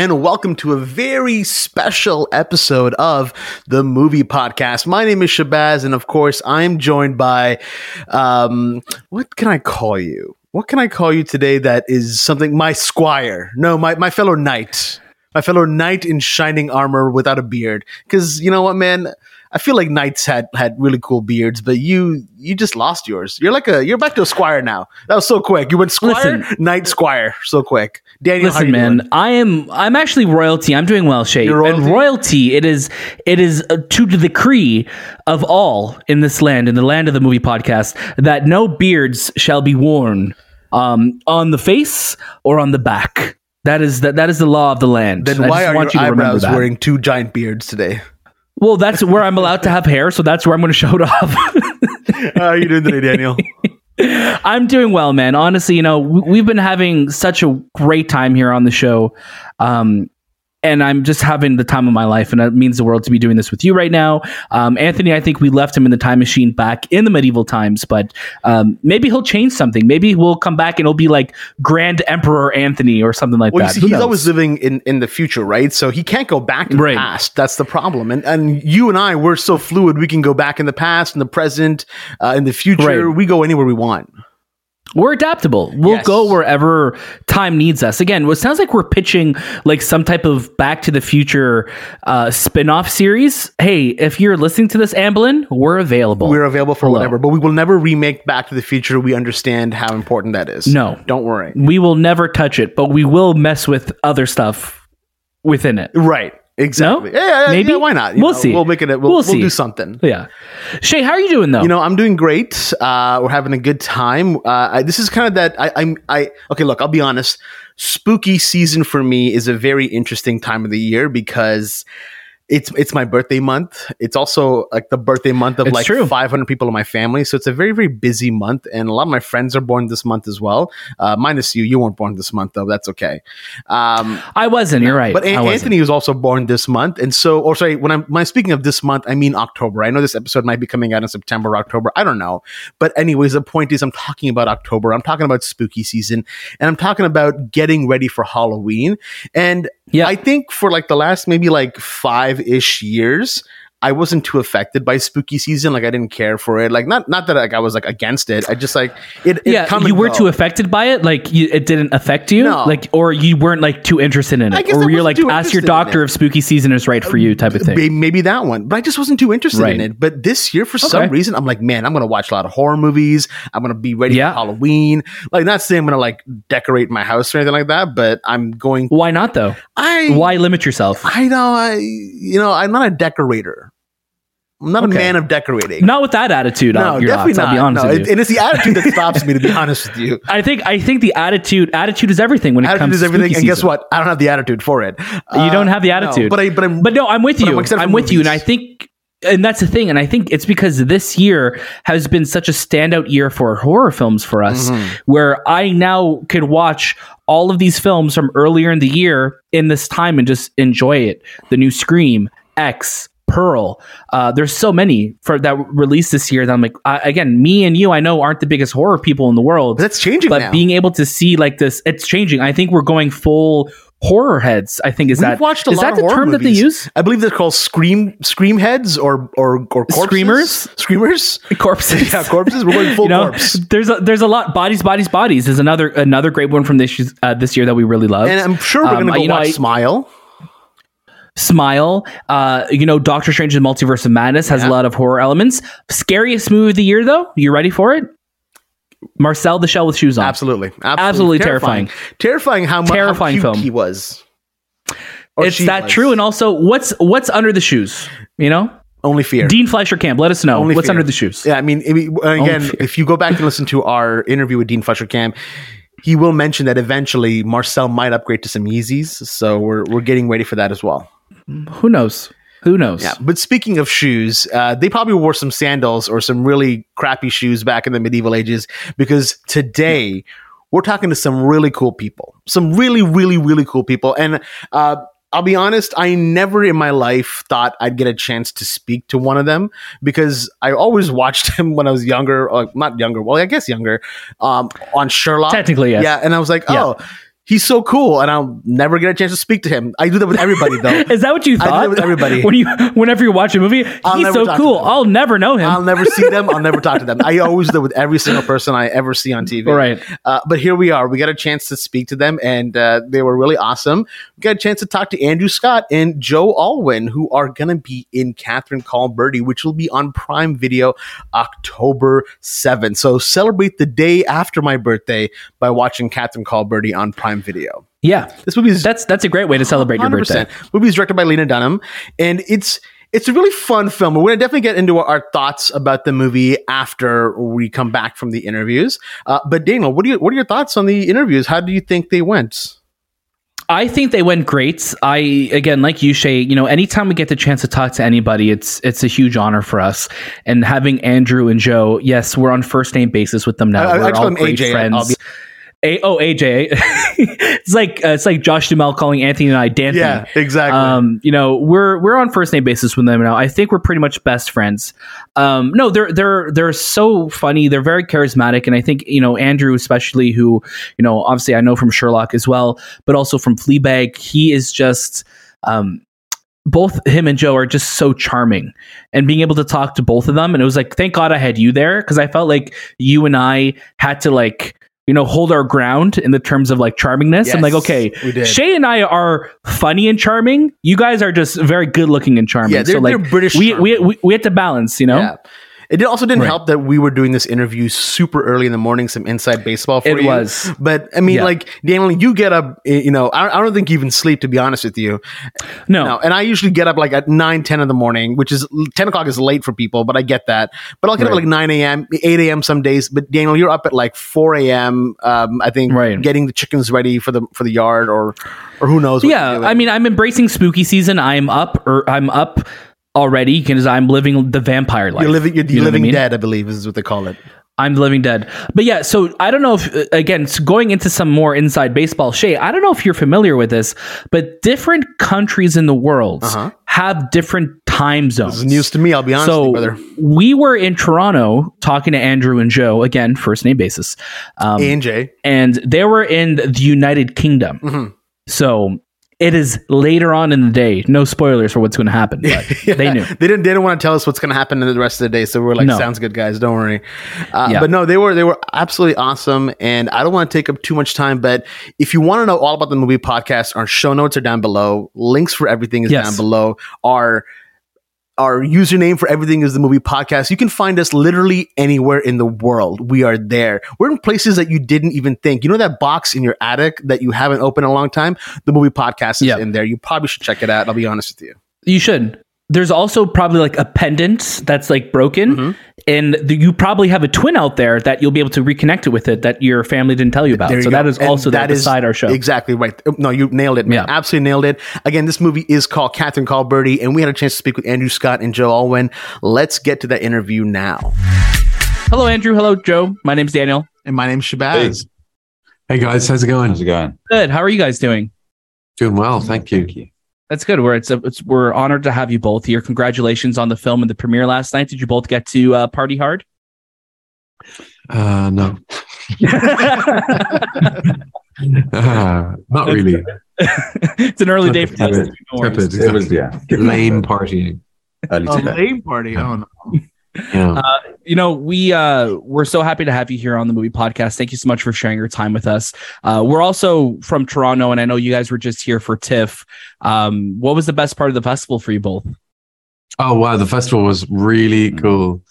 and welcome to a very special episode of the Movie Podcast. My name is Shahbaz, and of course, I'm joined by, um, what can I call you? What can I call you today that is something, my squire? No, my, my fellow knight. My fellow knight in shining armor without a beard. Because, you know what, man? I feel like knights had had really cool beards, but you you just lost yours. You're like a you're back to a squire now. That was so quick. You went squire, Listen. knight, squire, so quick. Daniel, Listen, man, doing? I am I'm actually royalty. I'm doing well, Shay. You're And royalty? royalty, it is it is uh, to the decree of all in this land, in the land of the movie podcast, that no beards shall be worn um, on the face or on the back. That is that that is the law of the land. Then I why are your you eyebrows wearing two giant beards today? Well, that's where I'm allowed to have hair, so that's where I'm going to show it off. How are you doing today, Daniel? I'm doing well, man. Honestly, you know, we- we've been having such a great time here on the show. Um, and I'm just having the time of my life, and it means the world to be doing this with you right now. Um, Anthony, I think we left him in the time machine back in the medieval times, but um, maybe he'll change something. Maybe we'll come back and it'll be like Grand Emperor Anthony or something like Well, that. see, he's knows? always living in, in the future, right? So he can't go back to the past. That's the problem. And and you and I, we're so fluid. We can go back in the past, in the present, uh, in the future. Right. We go anywhere we want. We're adaptable. We'll Yes. go wherever time needs us. Again, what sounds like we're pitching like some type of Back to the Future uh, spin-off series. Hey, if you're listening to this, Amblin, we're available. We're available for Hello. whatever, but we will never remake Back to the Future. We understand how important that is. No. don't worry. we will never touch it, but we will mess with other stuff within it. Right. Exactly. No? Yeah, yeah, Maybe? yeah, why not? You We'll know, see. We'll make it. We'll, We'll we'll, do something. Yeah. Shay, how are you doing though? You know, I'm doing great. Uh, we're having a good time. Uh, I, this is kind of that. I, I'm. I okay. Look, I'll be honest. Spooky season for me is a very interesting time of the year because it's it's my birthday month. It's also like the birthday month of It's like true. 500 people in my family. So it's a very very busy month, and a lot of my friends are born this month as well. Uh, minus you. You weren't born this month though. That's okay. Um, I wasn't. You're right. but An- Anthony was also born this month, and so, or sorry, when I'm when I'm speaking of this month, I mean October. I know this episode might be coming out in September, or October. I don't know, but anyways, the point is, I'm talking about October. I'm talking about spooky season, and I'm talking about getting ready for Halloween. And Yeah. I think for like the last maybe like five ish years. I wasn't too affected by spooky season. Like I didn't care for it. Like not not that like I was like against it. I just like it. it yeah, you were go. too affected by it. Like you, it didn't affect you. No. Like, or you weren't like too interested in it, or you're like ask your doctor if spooky season is right for you, type of thing. Maybe that one, but I just wasn't too interested in it. But this year, for some reason, I'm like, man, I'm gonna watch a lot of horror movies. I'm gonna be ready Yeah. for Halloween. Like, not saying I'm gonna like decorate my house or anything like that, but I'm going. Why not though? I Why limit yourself? I know I you know I'm not a decorator. I'm not Okay. a man of decorating. Not with that attitude. no, on your definitely not. I'll be honest no, with you. and it's the attitude that stops me. To be honest with you, I think I think the attitude attitude is everything when it attitude comes is to everything. And guess what? I don't have the attitude for it. You don't have the no, attitude. but I but I'm But no, I'm with But I'm you. I'm with you, and I think, and that's the thing, and I think it's because this year has been such a standout year for horror films for us, Mm-hmm. where I now could watch all of these films from earlier in the year in this time and just enjoy it. The new Scream, X. Pearl. Uh, there's so many for that released this year that I'm like, I, again, me and you, I know aren't the biggest horror people in the world, But that's changing but now. being able to see like this, it's changing. I think we're going full horror heads. I think is We've that watched a is lot that of the horror term that they movies. use? I believe they're called scream scream heads or or or corpses. Screamers? Screamers. corpses. Yeah, corpses. We're going full you know, corpse. there's a, there's a lot. Bodies, bodies, bodies is another another great one from this uh, this year that we really love. And I'm sure we're Um, going to go you know, I- Smile. Smile, uh, you know, Doctor Strange the Multiverse of Madness has Yeah. a lot of horror elements. Scariest movie of the year, though. You ready for it? Marcel the Shell with shoes on. Absolutely, Absolutely terrifying. Terrifying how much Terrifying how film. he was. It's that was. true, and also what's what's under the shoes? You know, only fear. Dean Fleischer Camp. Let us know Only what's fear. under the shoes. Yeah, I mean, I mean, again, if you go back and listen to our interview with Dean Fleischer Camp, he will mention that eventually Marcel might upgrade to some Yeezys. So we're we're getting ready for that as well. Who knows? Who knows? Yeah, but speaking of shoes, uh, they probably wore some sandals or some really crappy shoes back in the medieval ages because today we're talking to some really cool people, some really, really, really cool people. And uh, I'll be honest, I never in my life thought I'd get a chance to speak to one of them because I always watched him when I was younger, or not younger, well, I guess younger, um, on Sherlock. Technically, yes. Yeah, and I was like, Yeah. He's so cool, and I'll never get a chance to speak to him. I do that with everybody though. Is that what you I do thought? that with everybody. when you, whenever you watch a movie, I'll he's so cool. I'll never know him. I'll never see them. I'll never talk to them. I always do it with every single person I ever see on TV. right. Uh, but here we are. We got a chance to speak to them, and uh, they were really awesome. We got a chance to talk to Andrew Scott and Joe Alwyn, who are going to be in Catherine Called Birdy, which will be on Prime Video October 7th. So celebrate the day after my birthday by watching Catherine Called Birdy on Prime Video. Yeah, This movie is that's that's a great way to celebrate your birthday. Movie is directed by Lena Dunham, and it's it's a really fun film. We're gonna definitely get into our thoughts about the movie after we come back from the interviews. Uh, but Daniel, what do you what are your thoughts on the interviews? How do you think they went? I think they went great. I again, like you, Shay. You know, anytime we get the chance to talk to anybody, it's it's a huge honor for us. And having Andrew and Joe, yes, we're on first name basis with them now. I- I we're actually all great AJ, friends. A- oh, AJ. it's like uh, it's like Josh Duhamel calling Anthony and I D'Anthony. Yeah, exactly. Um, you know, we're we're on first name basis with them now. I think we're pretty much best friends. Um, no, they're they're they're so funny. They're very charismatic, and I think you know Andrew, especially who you know, obviously I know from Sherlock as well, but also from Fleabag. He is just. Um, both him and Joe are just so charming and being able to talk to both of them. And it was like, thank God I had you there because I felt like you and I had to like, you know, hold our ground in the terms of like charmingness. I'm like, okay. Shay and I are funny and charming. You guys are just very good looking and charming. Yeah, they're- so like they're British we, we, we we had to balance, you know. Yeah. It did- also didn't Right. help that we were doing this interview super early in the morning, some inside baseball for It you. was. But I mean, Yeah. like Daniel, you get up. eh, You know, I, I don't think you even sleep. To be honest with you, No, No, and I usually get up like at 9, 10 in the morning, which is 10 o'clock is late for people, but I get that. But I'll get up like 9 a.m., 8 a.m. some days. But Daniel, you're up at like 4 a.m. Um, I think Right. getting the chickens ready for the for the yard or or who knows. yeah. I mean, I'm embracing spooky season. I'm up or I'm up already because I'm living the vampire life. you're living, you're the You know what I living mean? dead, I believe is what they call it. I'm the living dead. But yeah, so I don't know if uh, again going into some more inside baseball, Shay. I don't know if you're familiar with this, but different countries in the world Uh-huh. have different time zones. This is news to me. I'll be honest, with so you, brother. we were in Toronto talking to Andrew and Joe again, first name basis, um, A and J. and they were in the United Kingdom. Mhm. So it is later on in the day. No spoilers for what's going to happen, but they knew. They didn't. They didn't want to tell us what's going to happen in the rest of the day. So we we're like, No. "Sounds good, guys. Don't worry." Uh, Yeah. But no, they were they were absolutely awesome, and I don't want to take up too much time. But if you want to know all about the movie podcast, our show notes are down below. Links for everything is Yes. down below. Our our username for everything is the movie podcast. You can find us literally anywhere in the world. We are there. We're in places that you didn't even think. You know that box in your attic that you haven't opened in a long time? The movie podcast is Yep. in there. You probably should check it out. I'll be honest with you. You should. There's also probably like a pendant that's like broken, Mm-hmm. and the, you probably have a twin out there that you'll be able to reconnect it with it that your family didn't tell you about. There you so go. that is And also there that is beside our show. Exactly right. No, you nailed it, man. Yeah. Absolutely nailed it. Again, this movie is called Catherine Called Birdy, and we had a chance to speak with Andrew Scott and Joe Alwyn. Let's get to that interview now. Hello, Andrew. Hello, Joe. My name's Daniel. And my name's Shahbaz. Hey guys, how's it going? How's it going? Good. How are you guys doing? Doing well, thank you. Thank you. That's good. We're it's, a, it's we're honored to have you both here. Congratulations on the film and the premiere last night. Did you both get to uh, party hard? Uh, no, uh, not really. it's an early day for Tepid, us. No worries. tepid, It was yeah. lame partying. Early A lame party. Oh no. Yeah. you know we uh we're so happy to have you here on the movie podcast thank you so much for sharing your time with us uh we're also from toronto and i know you guys were just here for tiff um what was the best part of the festival for you both Oh wow, the festival was really Mm. cool.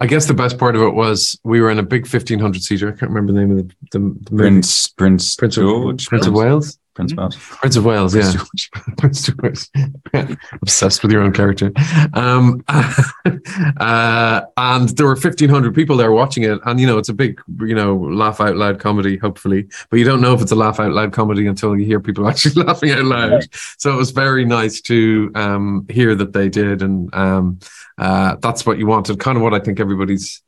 I guess the best part of it was we were in a big fifteen hundred seater. I can't remember the name of the, the, the movie. Prince Prince Prince of George Prince of Wales. Prince Wales. Prince of Wales, yeah. Prince George. Obsessed with your own character. Um, uh, and there were 1,500 people there watching it. And, you know, it's a big, you know, laugh out loud comedy, hopefully. But you don't know if it's a laugh out loud comedy until you hear people actually laughing out loud. So it was very nice to um, hear that they did. And um, uh, that's what you wanted, kind of what I think everybody's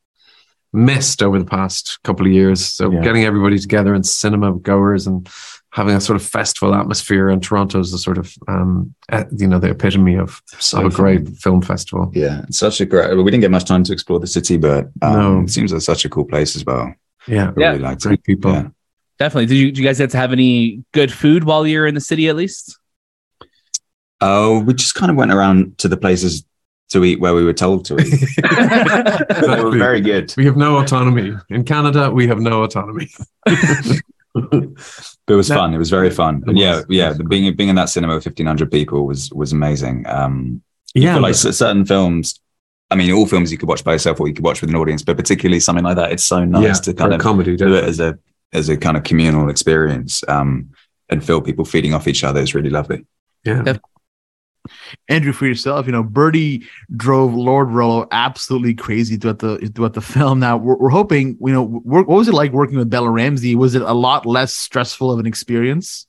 missed over the past couple of years. So Yeah. getting everybody together and cinema goers and having a sort of festival atmosphere and is the sort of um you know the epitome of, So of a fun. great film festival. Yeah, it's such a great. We didn't get much time to explore the city, but um, No. it seems like such a cool place as well. Yeah, I really liked great it. people. Yeah. definitely. Did you, did you guys get to have any good food while you're in the city at least? Oh, we just kind of went around to the places to eat where we were told to eat. they were very good. We have no autonomy in Canada. We have no autonomy. But it was That- fun. It was very fun. And yeah, was. yeah. The being being in that cinema with fifteen hundred people was was amazing. Um, yeah, for like c- certain films. I mean, all films you could watch by yourself or you could watch with an audience, but particularly something like that, it's so nice yeah, to kind of comedy. do it as a as a kind of communal experience um, and feel people feeding off each other is really lovely. Yeah. Def- Andrew, for yourself, you know, Birdy drove Lord Rollo absolutely crazy throughout the throughout the film. Now we're, we're hoping, you know, what was it like working with Bella Ramsey? Was it a lot less stressful of an experience?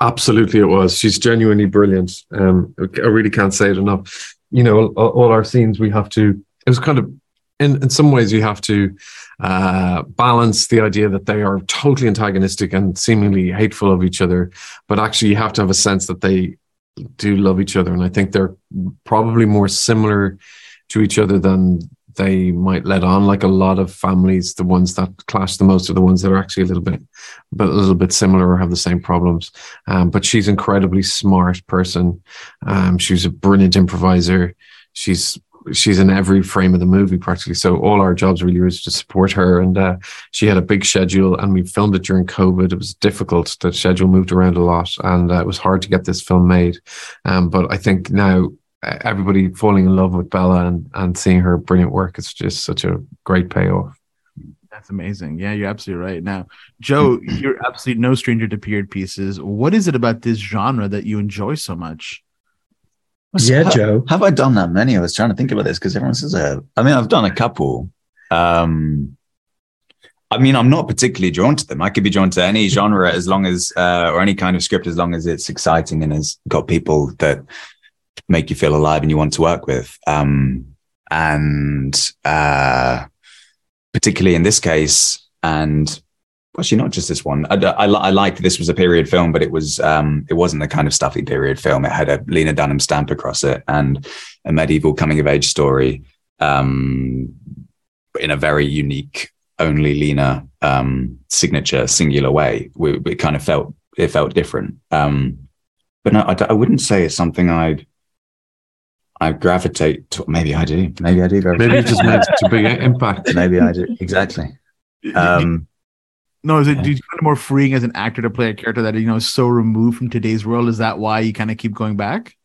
Absolutely, it was. She's genuinely brilliant. Um, I really can't say it enough. You know, all, all our scenes we have to. It was kind of, in in some ways, you have to uh, balance the idea that they are totally antagonistic and seemingly hateful of each other, but actually, you have to have a sense that they do love each other, and I think they're probably more similar to each other than they might let on. Like a lot of families, the ones that clash the most are the ones that are actually a little bit, but a little bit similar or have the same problems. Um, but she's incredibly smart person. Um, she's a brilliant improviser. She's she's in every frame of the movie practically. So all our jobs really was to support her. And uh, she had a big schedule, and we filmed it during COVID. It was difficult. The schedule moved around a lot, and uh, it was hard to get this film made. Um, but I think now everybody falling in love with Bella and and seeing her brilliant work, it's just such a great payoff. That's amazing. Yeah, you're absolutely right. Now, Joe, you're absolutely no stranger to period pieces. What is it about this genre that you enjoy so much? Yeah, Ha- Joe. Have I done that many? I was trying to think about this because everyone says that. I mean, I've done a couple. Um, I mean, I'm not particularly drawn to them. I could be drawn to any genre as long as, uh, or any kind of script as long as it's exciting and has got people that make you feel alive and you want to work with. Um, and uh, particularly in this case, and actually not just this one. I, I, I liked this was a period film, but it was um, it wasn't the kind of stuffy period film. It had a Lena Dunham stamp across it and a medieval coming of age story um, in a very unique, only Lena um, signature, singular way. We, it kind of felt it felt different. Um, but no, I, I wouldn't say it's something I'd I gravitate to. Maybe I do. Maybe I do. Gravitate. Maybe it just made such a big impact. Maybe I do. Exactly. Um, no, is it yeah. do you find it more freeing as an actor to play a character that you know is so removed from today's world? Is that why you kind of keep going back?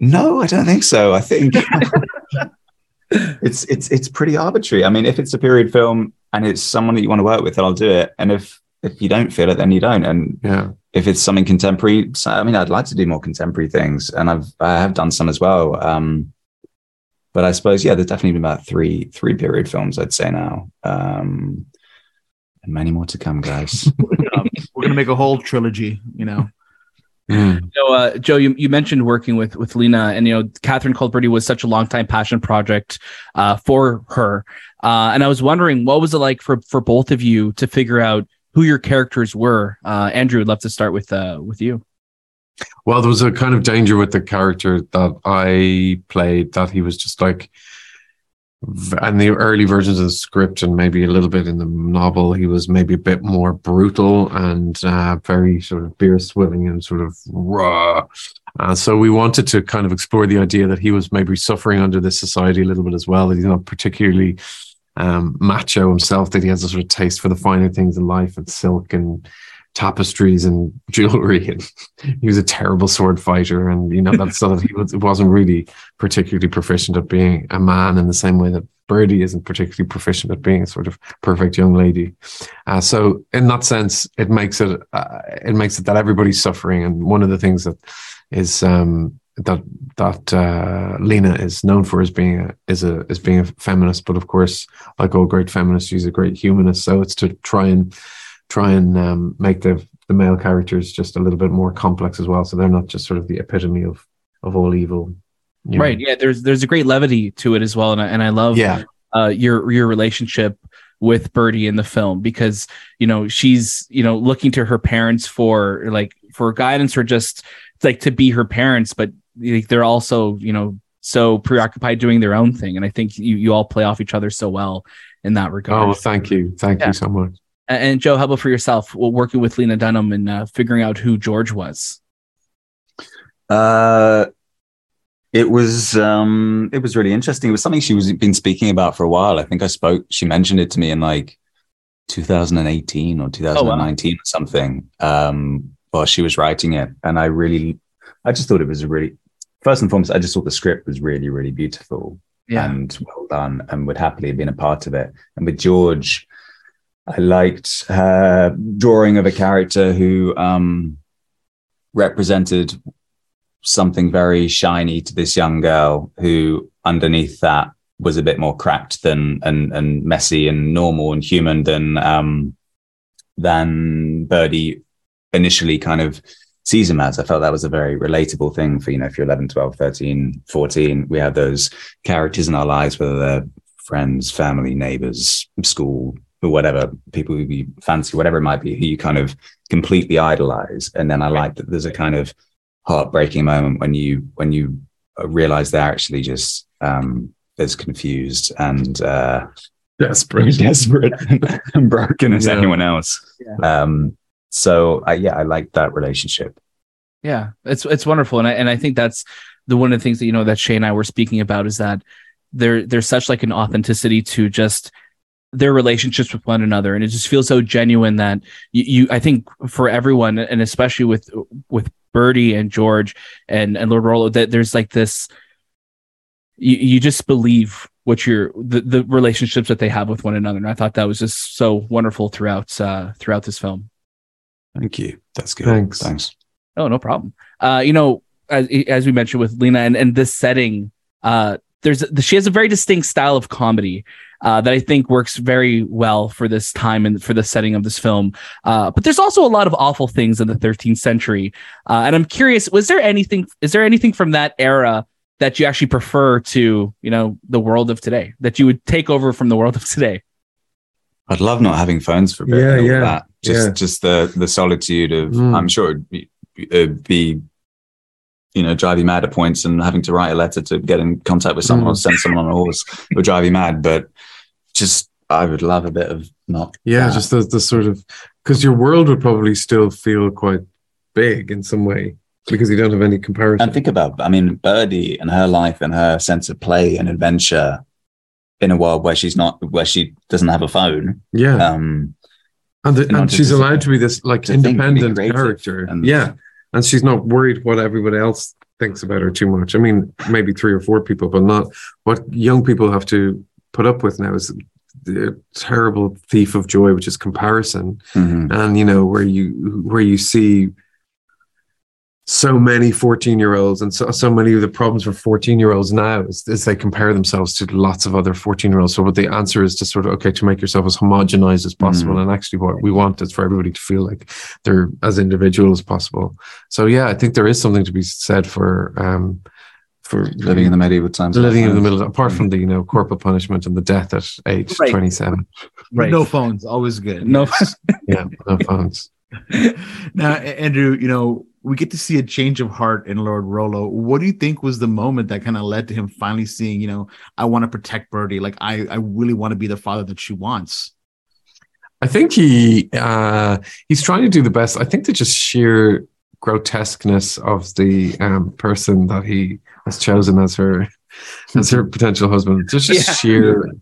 No, I don't think so. I think it's it's it's pretty arbitrary. I mean, if it's a period film and it's someone that you want to work with, then I'll do it. And if if you don't feel it, then you don't. And Yeah. if it's something contemporary, so, I mean, I'd like to do more contemporary things, and I've I have done some as well. Um, but I suppose yeah, there's definitely been about three three period films I'd say now, um, and many more to come, guys. Um, we're gonna make a whole trilogy. You know, Mm. So, uh, Joe, you, you mentioned working with with Lena, and you know, Catherine Called Birdy was such a long time passion project uh, for her. Uh, and I was wondering, what was it like for for both of you to figure out who your characters were? Uh, Andrew, would love to start with uh, with you. Well, there was a kind of danger with the character that I played that he was just like, v- and the early versions of the script and maybe a little bit in the novel, he was maybe a bit more brutal and uh, very sort of beer swilling and sort of raw. Uh, so we wanted to kind of explore the idea that he was maybe suffering under this society a little bit as well, that he's not particularly um, macho himself, that he has a sort of taste for the finer things in life and silk and tapestries and jewelry and he was a terrible sword fighter and you know that's sort of he was, wasn't really particularly proficient at being a man in the same way that Birdy isn't particularly proficient at being a sort of perfect young lady. Uh, so in that sense it makes it uh, it makes it that everybody's suffering and one of the things that is um that that uh, Lena is known for is being a is a is being a feminist but of course like all great feminists she's a great humanist so it's to try and try and um, make the the male characters just a little bit more complex as well, so they're not just sort of the epitome of of all evil. you know. Right? Yeah. There's there's a great levity to it as well, and I, and I love Yeah. uh, your your relationship with Birdy in the film because you know she's you know looking to her parents for like for guidance or just like to be her parents, but like, they're also you know so preoccupied doing their own thing, and I think you you all play off each other so well in that regard. Oh, thank you, thank Yeah. you so much. And Joe, how about for yourself? Well, working with Lena Dunham and uh, figuring out who George was. Uh, it was um, it was really interesting. It was something she was been speaking about for a while. I think I spoke. She mentioned it to me in like 2018 or 2019 or something. Um, while she was writing it, and I really, I just thought it was a really. First and foremost, I just thought the script was really, really beautiful and well done, and would happily have been a part of it. And with George, I liked her drawing of a character who um, represented something very shiny to this young girl who underneath that was a bit more cracked than and and messy and normal and human than um than Birdy initially kind of sees him as. I felt that was a very relatable thing for, you know, if you're 11, 12, 13, 14, we have those characters in our lives, whether they're friends, family, neighbors, school, or whatever, people who you fancy, whatever it might be, who you kind of completely idolize. And then I like that there's a kind of heartbreaking moment when you when you realize they're actually just um as confused and uh Desperate. desperate and broken as Yeah. anyone else Yeah. um so I, yeah i like that relationship Yeah, it's it's wonderful, and I and I think that's the one of the things that you know that Shay and I were speaking about is that there there's such like an authenticity to just their relationships with one another, and it just feels so genuine that you, you I think for everyone, and especially with with Birdy and George and and Lord Rollo, that there's like this you, you just believe what you're the, the relationships that they have with one another, and I thought that was just so wonderful throughout uh, throughout this film. thank you that's good Thanks. thanks Oh, no problem. Uh, you know, as as we mentioned with Lena and, and this setting, uh, there's she has a very distinct style of comedy uh, that I think works very well for this time and for the setting of this film. Uh, but there's also a lot of awful things in the 13th century, uh, and I'm curious: was there anything? Is there anything from that era that you actually prefer to you know the world of today that you would take over from the world of today? i'd love not having phones for a bit Yeah, yeah, that just yeah. just the the solitude of Mm. i'm sure it'd be, it'd be you know drive you mad at points and having to write a letter to get in contact with someone or Mm. send someone on a horse would drive you mad but just i would love a bit of not Yeah, that. just the, the sort of because your world would probably still feel quite big in some way because you don't have any comparison. And think about, I mean, Birdy and her life and her sense of play and adventure in a world where she's not, where she doesn't have a phone. yeah, Um, and, the, and she's allowed to be this like to think, independent character. and- yeah, and she's not worried what everybody else thinks about her too much. I mean, maybe three or four people, but not what young people have to put up with now is the terrible thief of joy, which is comparison. mhm. and you know where you where you see so many 14 year olds and so, so many of the problems for 14 year olds now is, is they compare themselves to lots of other 14 year olds so what the answer is to sort of okay to make yourself as homogenized as possible Mm. and actually what we want is for everybody to feel like they're as individual as possible so yeah i think there is something to be said for um for living in the medieval times. living in the middle apart from the you know corporal punishment and the death at age Right. 27 Right. No phones, always good. No, yeah no phones now, Andrew, you know, we get to see a change of heart in Lord Rollo. What do you think was the moment that kind of led to him finally seeing, you know, I want to protect Birdy. Like I, I really want to be the father that she wants. I think he uh, he's trying to do the best. I think the just sheer grotesqueness of the um, person that he has chosen as her as her potential husband, just, Yeah. sheer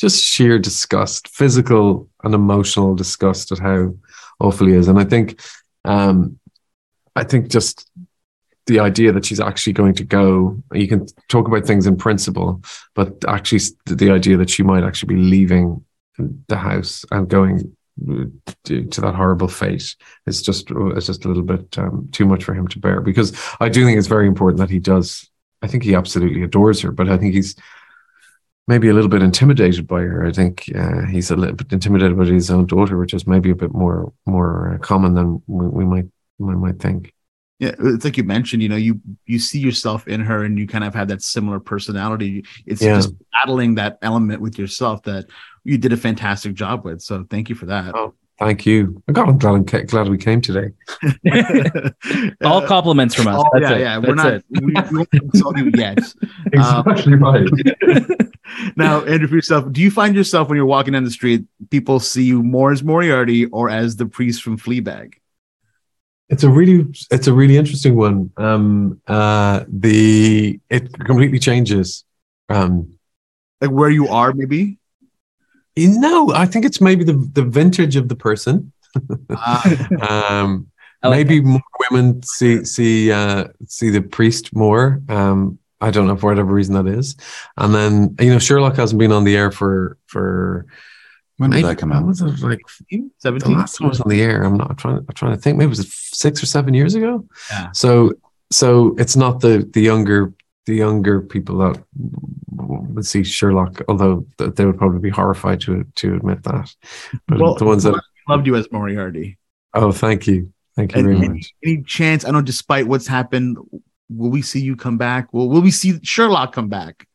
just sheer disgust, physical and emotional disgust at how awful he is. And I think um, I think just the idea that she's actually going to go, you can talk about things in principle, but actually the idea that she might actually be leaving the house and going to, to that horrible fate is just is just a little bit um, too much for him to bear. Because I do think it's very important that he does. I think he absolutely adores her, but I think he's maybe a little bit intimidated by her. I think uh, he's a little bit intimidated by his own daughter, which is maybe a bit more more uh, common than we, we might we might think. Yeah, it's like you mentioned, you know, you you see yourself in her and you kind of have that similar personality. It's Yeah. just battling that element with yourself that you did a fantastic job with. So thank you for that. Oh, Thank you. God, I'm glad, I'm glad we came today. All compliments from us. oh, That's yeah, it. yeah. We're That's not. it. We, we won't insult you yet. Um, Exactly right. now, Andrew, for yourself, do you find yourself when you're walking down the street, people see you more as Moriarty or as the priest from Fleabag? It's a really, it's a really interesting one. Um, uh, the it completely changes. Um, Like where you are, maybe. You know, I think it's maybe the the vintage of the person. Ah, Um, like maybe more women see see uh, see the priest more. Um, I don't know for whatever reason that is. And then you know, Sherlock hasn't been on the air for for When did maybe- that come out? Was it like 17? the last time I was on the air? I'm not I'm trying. I'm trying to think. Maybe it was six or seven years ago. Yeah. So so it's not the the younger the younger people that would see Sherlock, although th- they would probably be horrified to to admit that. But Well, the ones that loved you as Moriarty. oh, thank you, thank you And very any, much. any chance? I know, despite what's happened, will we see you come back? Will Will we see Sherlock come back?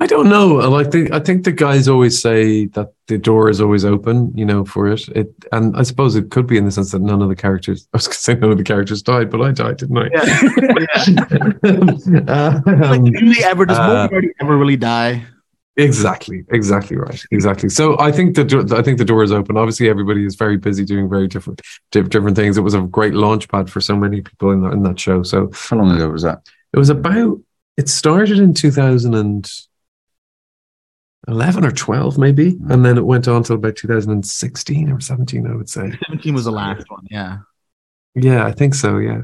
I don't know. I Like the, I think the guys always say that the door is always open, you know, for it. It, and I suppose it could be in the sense that none of the characters. I was going to say none of the characters died, but I died, didn't I? like, Um, do they ever does uh, Moriarty ever really die? exactly, exactly right, exactly. So I think the do- I think the door is open. Obviously, everybody is very busy doing very different different things. It was a great launch pad for so many people in that in that show. So How long ago was that? it was about. It started in two thousand and. 11 or 12 maybe and then it went on till about 2016 or 17 i would say Seventeen was the last one. Yeah. yeah i think so yeah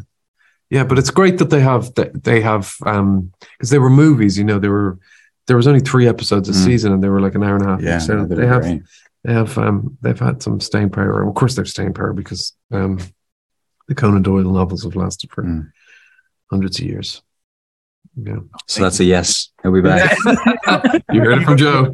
yeah but it's great that they have that they have um because they were movies you know they were there was only three episodes a Mm. season and they were like an hour and a half Yeah, so no, they have great. they have um they've had some staying power of course they've staying power because um the conan doyle novels have lasted for Mm. hundreds of years yeah So that's a yes. He'll be back. you heard it from joe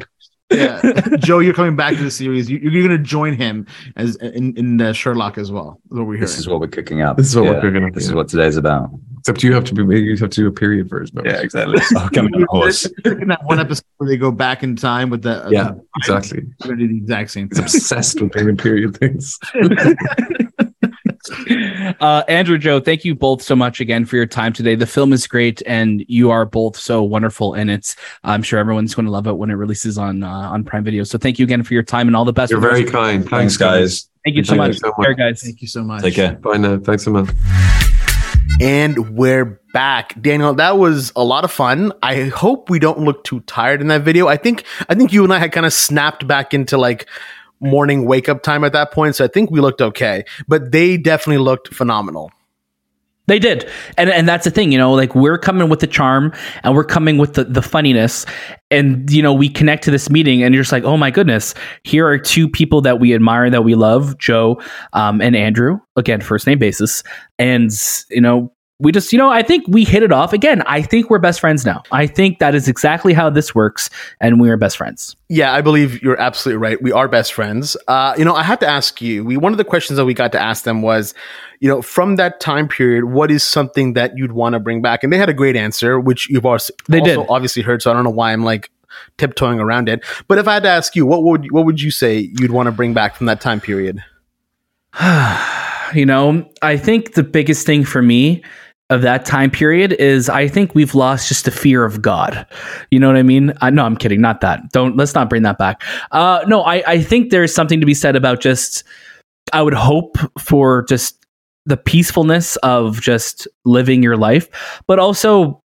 Yeah. Joe, you're coming back to the series. You, you're going to join him as in, in uh, Sherlock as well. That's what we're this is what we're cooking up. this is what Yeah, we're cooking up This yeah. is what today's about. except you have to be you have to do a period version of it. exactly. Oh, coming on horse. that one episode where they go back in time with the uh, yeah exactly they're gonna do the exact same He's thing. obsessed with doing period things uh, Andrew, Joe, thank you both so much again for your time today. The film is great, and you are both so wonderful in it. I'm sure everyone's going to love it when it releases on uh, on Prime Video. So thank you again for your time and all the best. you're very rest- kind Thanks, guys. Thank you so Thank you much. so much. Care, guys. Thank you so much. Take care. bye now thanks so much And we're back. Daniel, that was a lot of fun. I hope we don't look too tired in that video. I think I think you and I had kind of snapped back into like morning wake up time at that point, so I think we looked okay. But they definitely looked phenomenal. They did. And and that's the thing, you know, like we're coming with the charm and we're coming with the, the funniness. And, you know, we connect to this meeting and you're just like, oh my goodness, here are two people that we admire, that we love, Joe um, and Andrew, again, first name basis. And, you know, we just, you know, I think we hit it off. Again, I think we're best friends now. I think that is exactly how this works. And we are best friends. Yeah, I believe you're absolutely right. We are best friends. Uh, you know, I have to ask you. We one of the questions that we got to ask them was, you know, from that time period, what is something that you'd want to bring back? And they had a great answer, which you've also, They also did. obviously heard. So I don't know why I'm like tiptoeing around it. But if I had to ask you, what would what would you say you'd want to bring back from that time period? you know, I think the biggest thing for me of that time period is I think we've lost just the fear of God. You know what I mean? I no, I'm kidding. Not that. Don't let's not bring that back. Uh, no, I, I think there's something to be said about just. I would hope for just the peacefulness of just living your life, but also.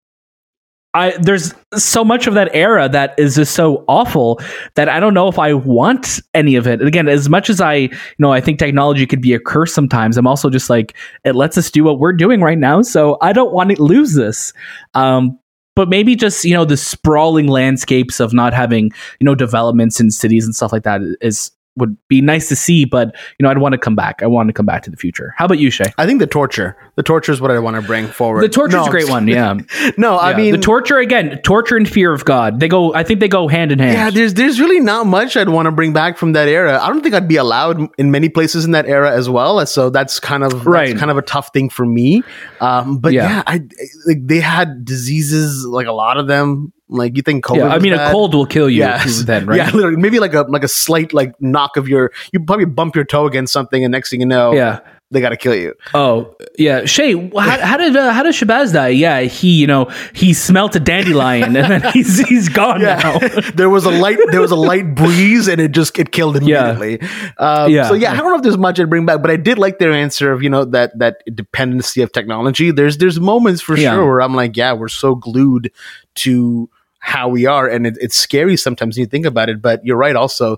I, there's so much of that era that is just so awful that I don't know if I want any of it. And again, as much as I, you know, I think technology could be a curse sometimes. I'm also just like it lets us do what we're doing right now, so I don't want to lose this. Um, but maybe just you know the sprawling landscapes of not having you know developments in cities and stuff like that is would be nice to see. But you know, I'd want to come back. I want to come back to the future. How about you, Shay? I think the torture. The torture is what I want to bring forward. The torture's No, a great one. Yeah, No, I Yeah. mean the torture again. Torture and fear of God. They go. I think they go hand in hand. Yeah, there's there's really not much I'd want to bring back from that era. I don't think I'd be allowed in many places in that era as well. So that's kind of that's Right. kind of a tough thing for me. Um, but Yeah. yeah, I like they had diseases like a lot of them. Like you think COVID? yeah, I mean, a cold will kill you Yes. then, right? Yeah, literally, maybe like a like a slight like knock of your. You probably bump your toe against something, and next thing you know, yeah. they got to kill you. Oh, yeah. Shay, how, how did uh, how did Shahbaz die? Yeah, he you know he smelt a dandelion and then he's he's gone now. There was a light. There was a light breeze, and it just it killed Yeah. immediately. Um, Yeah. So yeah, I don't know if there's much I'd bring back, but I did like their answer of you know that that dependency of technology. There's there's moments for Yeah. sure where I'm like, yeah, we're so glued to how we are, and it, it's scary sometimes when you think about it. But you're right, also.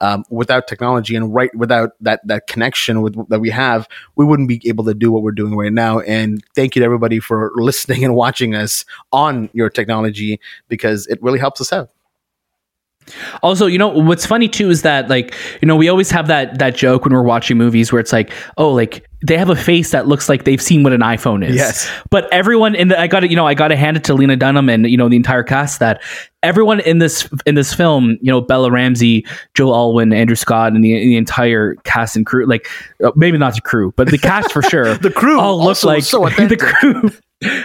Um, without technology and right without that that connection with that we have, we wouldn't be able to do what we're doing right now. And thank you to everybody for listening and watching us on your technology because it really helps us out. Also, you know what's funny too is that like you know we always have that that joke when we're watching movies where it's like oh like they have a face that looks like they've seen what an iPhone is. Yes. But everyone in the I got to you know I got to hand it to Lena Dunham and you know the entire cast that everyone in this in this film you know Bella Ramsey, Joe Alwyn, Andrew Scott, and the, the entire cast and crew like uh, maybe not the crew but the cast for sure The crew all look like so the crew.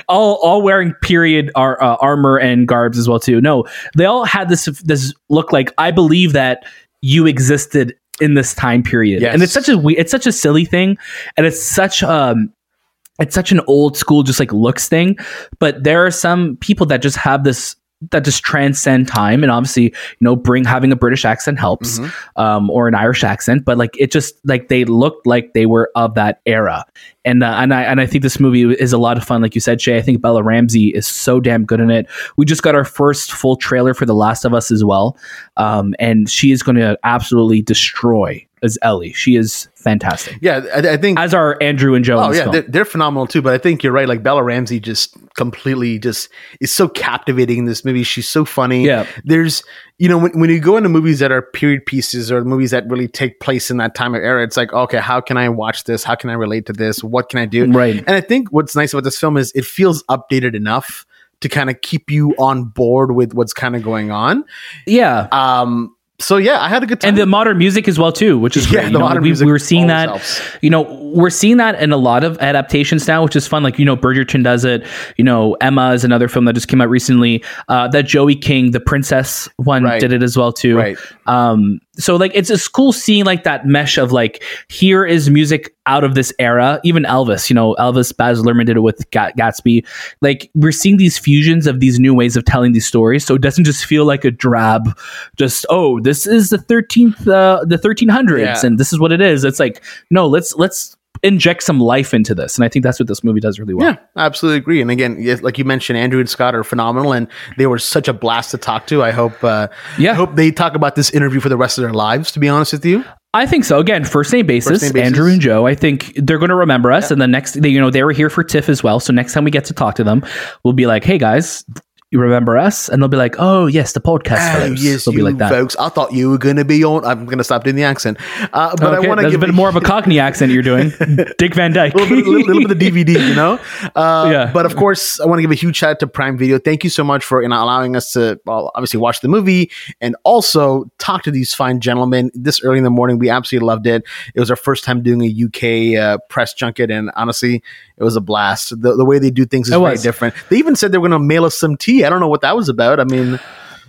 All, all wearing period ar- uh, armor and garbs as well too. No, they all had this this look like I believe that you existed in this time period, Yes. and it's such a we- it's such a silly thing, and it's such um it's such an old school just like looks thing. But there are some people that just have this that just transcend time, and obviously you know bring having a British accent helps Mm-hmm. um, or an Irish accent, but like it just like they looked like they were of that era, and uh, and I and I think this movie is a lot of fun, like you said, Shay. I think Bella Ramsey is so damn good in it. We just got our first full trailer for The Last of Us as well, um, and she is going to absolutely destroy as Ellie. She is fantastic, Yeah, I, I think. as are Andrew and Joe. oh yeah, they're, they're phenomenal too. But I think you're right. Like Bella Ramsey, just completely just is so captivating in this movie. She's so funny. Yeah. There's you know when when you go into movies that are period pieces or movies that really take place in that time of era, it's like okay, how can I watch this? How can I relate to this? What can I do? Right. And I think what's nice about this film is it feels updated enough to kind of keep you on board with what's kind of going on. yeah. Um. So yeah, I had a good time. and the modern music as well too, which is Yeah, great. the You know, modern we, music we were seeing that. helps. You know, we're seeing that in a lot of adaptations now, which is fun. Like you know, Bridgerton does it. You know, Emma is another film that just came out recently. Uh, that Joey King, the Princess one, Right. did it as well too. Right. Um, so like it's it's cool seeing like that mesh of like here is music out of this era. Even Elvis, you know, Elvis Baz Luhrmann did it with Gat- Gatsby. Like we're seeing these fusions of these new ways of telling these stories, so it doesn't just feel like a drab, just oh this is the thirteenth uh, the thirteen hundreds Yeah. and this is what it is. It's like no, let's let's inject some life into this, and I think that's what this movie does really well. Yeah, I absolutely agree. And again, like you mentioned, Andrew and Scott are phenomenal, and they were such a blast to talk to. I hope, uh, Yeah. I hope they talk about this interview for the rest of their lives. To be honest with you, I think so. Again, first name basis, First name basis. Andrew and Joe. I think they're going to remember us. And the next, they, you know, they were here for TIFF as well. So next time we get to talk to them, we'll be like, "Hey guys, you remember us?" And they'll be like, "Oh yes, the podcast Oh, fellows." yes, they'll you be like that. folks. I thought you were going to be on. I'm going to stop doing the accent, uh, but okay, I want to give a bit more of a Cockney accent you're doing, Dick Van Dyke. a little bit, little, little bit of DVD, you know. Uh, Yeah. But of course, I want to give a huge shout out to Prime Video. Thank you so much for you know, allowing us to well, obviously watch the movie and also talk to these fine gentlemen this early in the morning. We absolutely loved it. It was our first time doing a UK uh, press junket, and honestly, it was a blast. The, the way they do things is It very was. different. They even said they were going to mail us some tea. I don't know what that was about. I mean.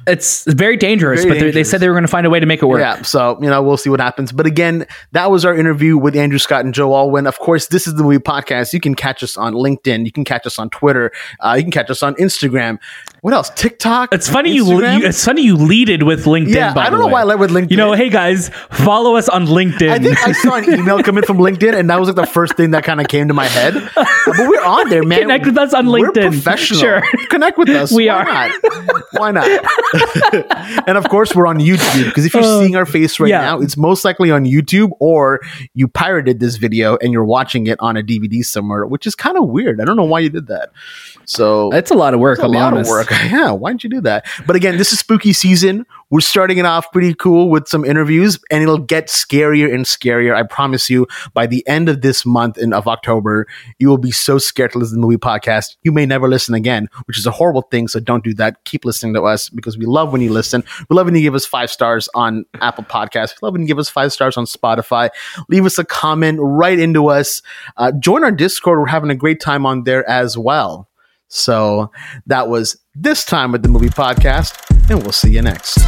it's very dangerous, Very but they- they said they were going to find a way to make it work. Yeah, so you know we'll see what happens. But again, that was our interview with Andrew Scott and Joe Alwyn. Of course, this is the movie podcast. You can catch us on LinkedIn. You can catch us on Twitter. Uh, you can catch us on Instagram. What else? TikTok. It's funny you, Instagram? you. It's funny you leaded with LinkedIn. Yeah, by I don't know way. why I led with LinkedIn. You know, hey guys, follow us on LinkedIn. I think I saw an email come in from LinkedIn, and that was like the first thing that kind of came to my head. But we're on there, man. Connect with us on We're LinkedIn. professional. Sure. Connect with us. We Why are. Not? Why not? and of course, we're on YouTube because if you're Uh, seeing our face right yeah. now, it's most likely on YouTube or you pirated this video and you're watching it on a DVD somewhere, which is kind of weird. I don't know why you did that. So it's a lot of work. it's a I'll be lot honest. of work. Yeah, why did you do that? But again, this is spooky season. We're starting it off pretty cool with some interviews, and it'll get scarier and scarier. I promise you. By the end of this month in of October, you will be so scared to listen to the movie podcast, you may never listen again, which is a horrible thing. So don't do that. Keep listening to us because we love when you listen. We love when you give us five stars on Apple Podcasts. We love when you give us five stars on Spotify. Leave us a comment right into us. Uh, join our Discord. We're having a great time on there as well. So that was this time with the movie podcast, and we'll see you next.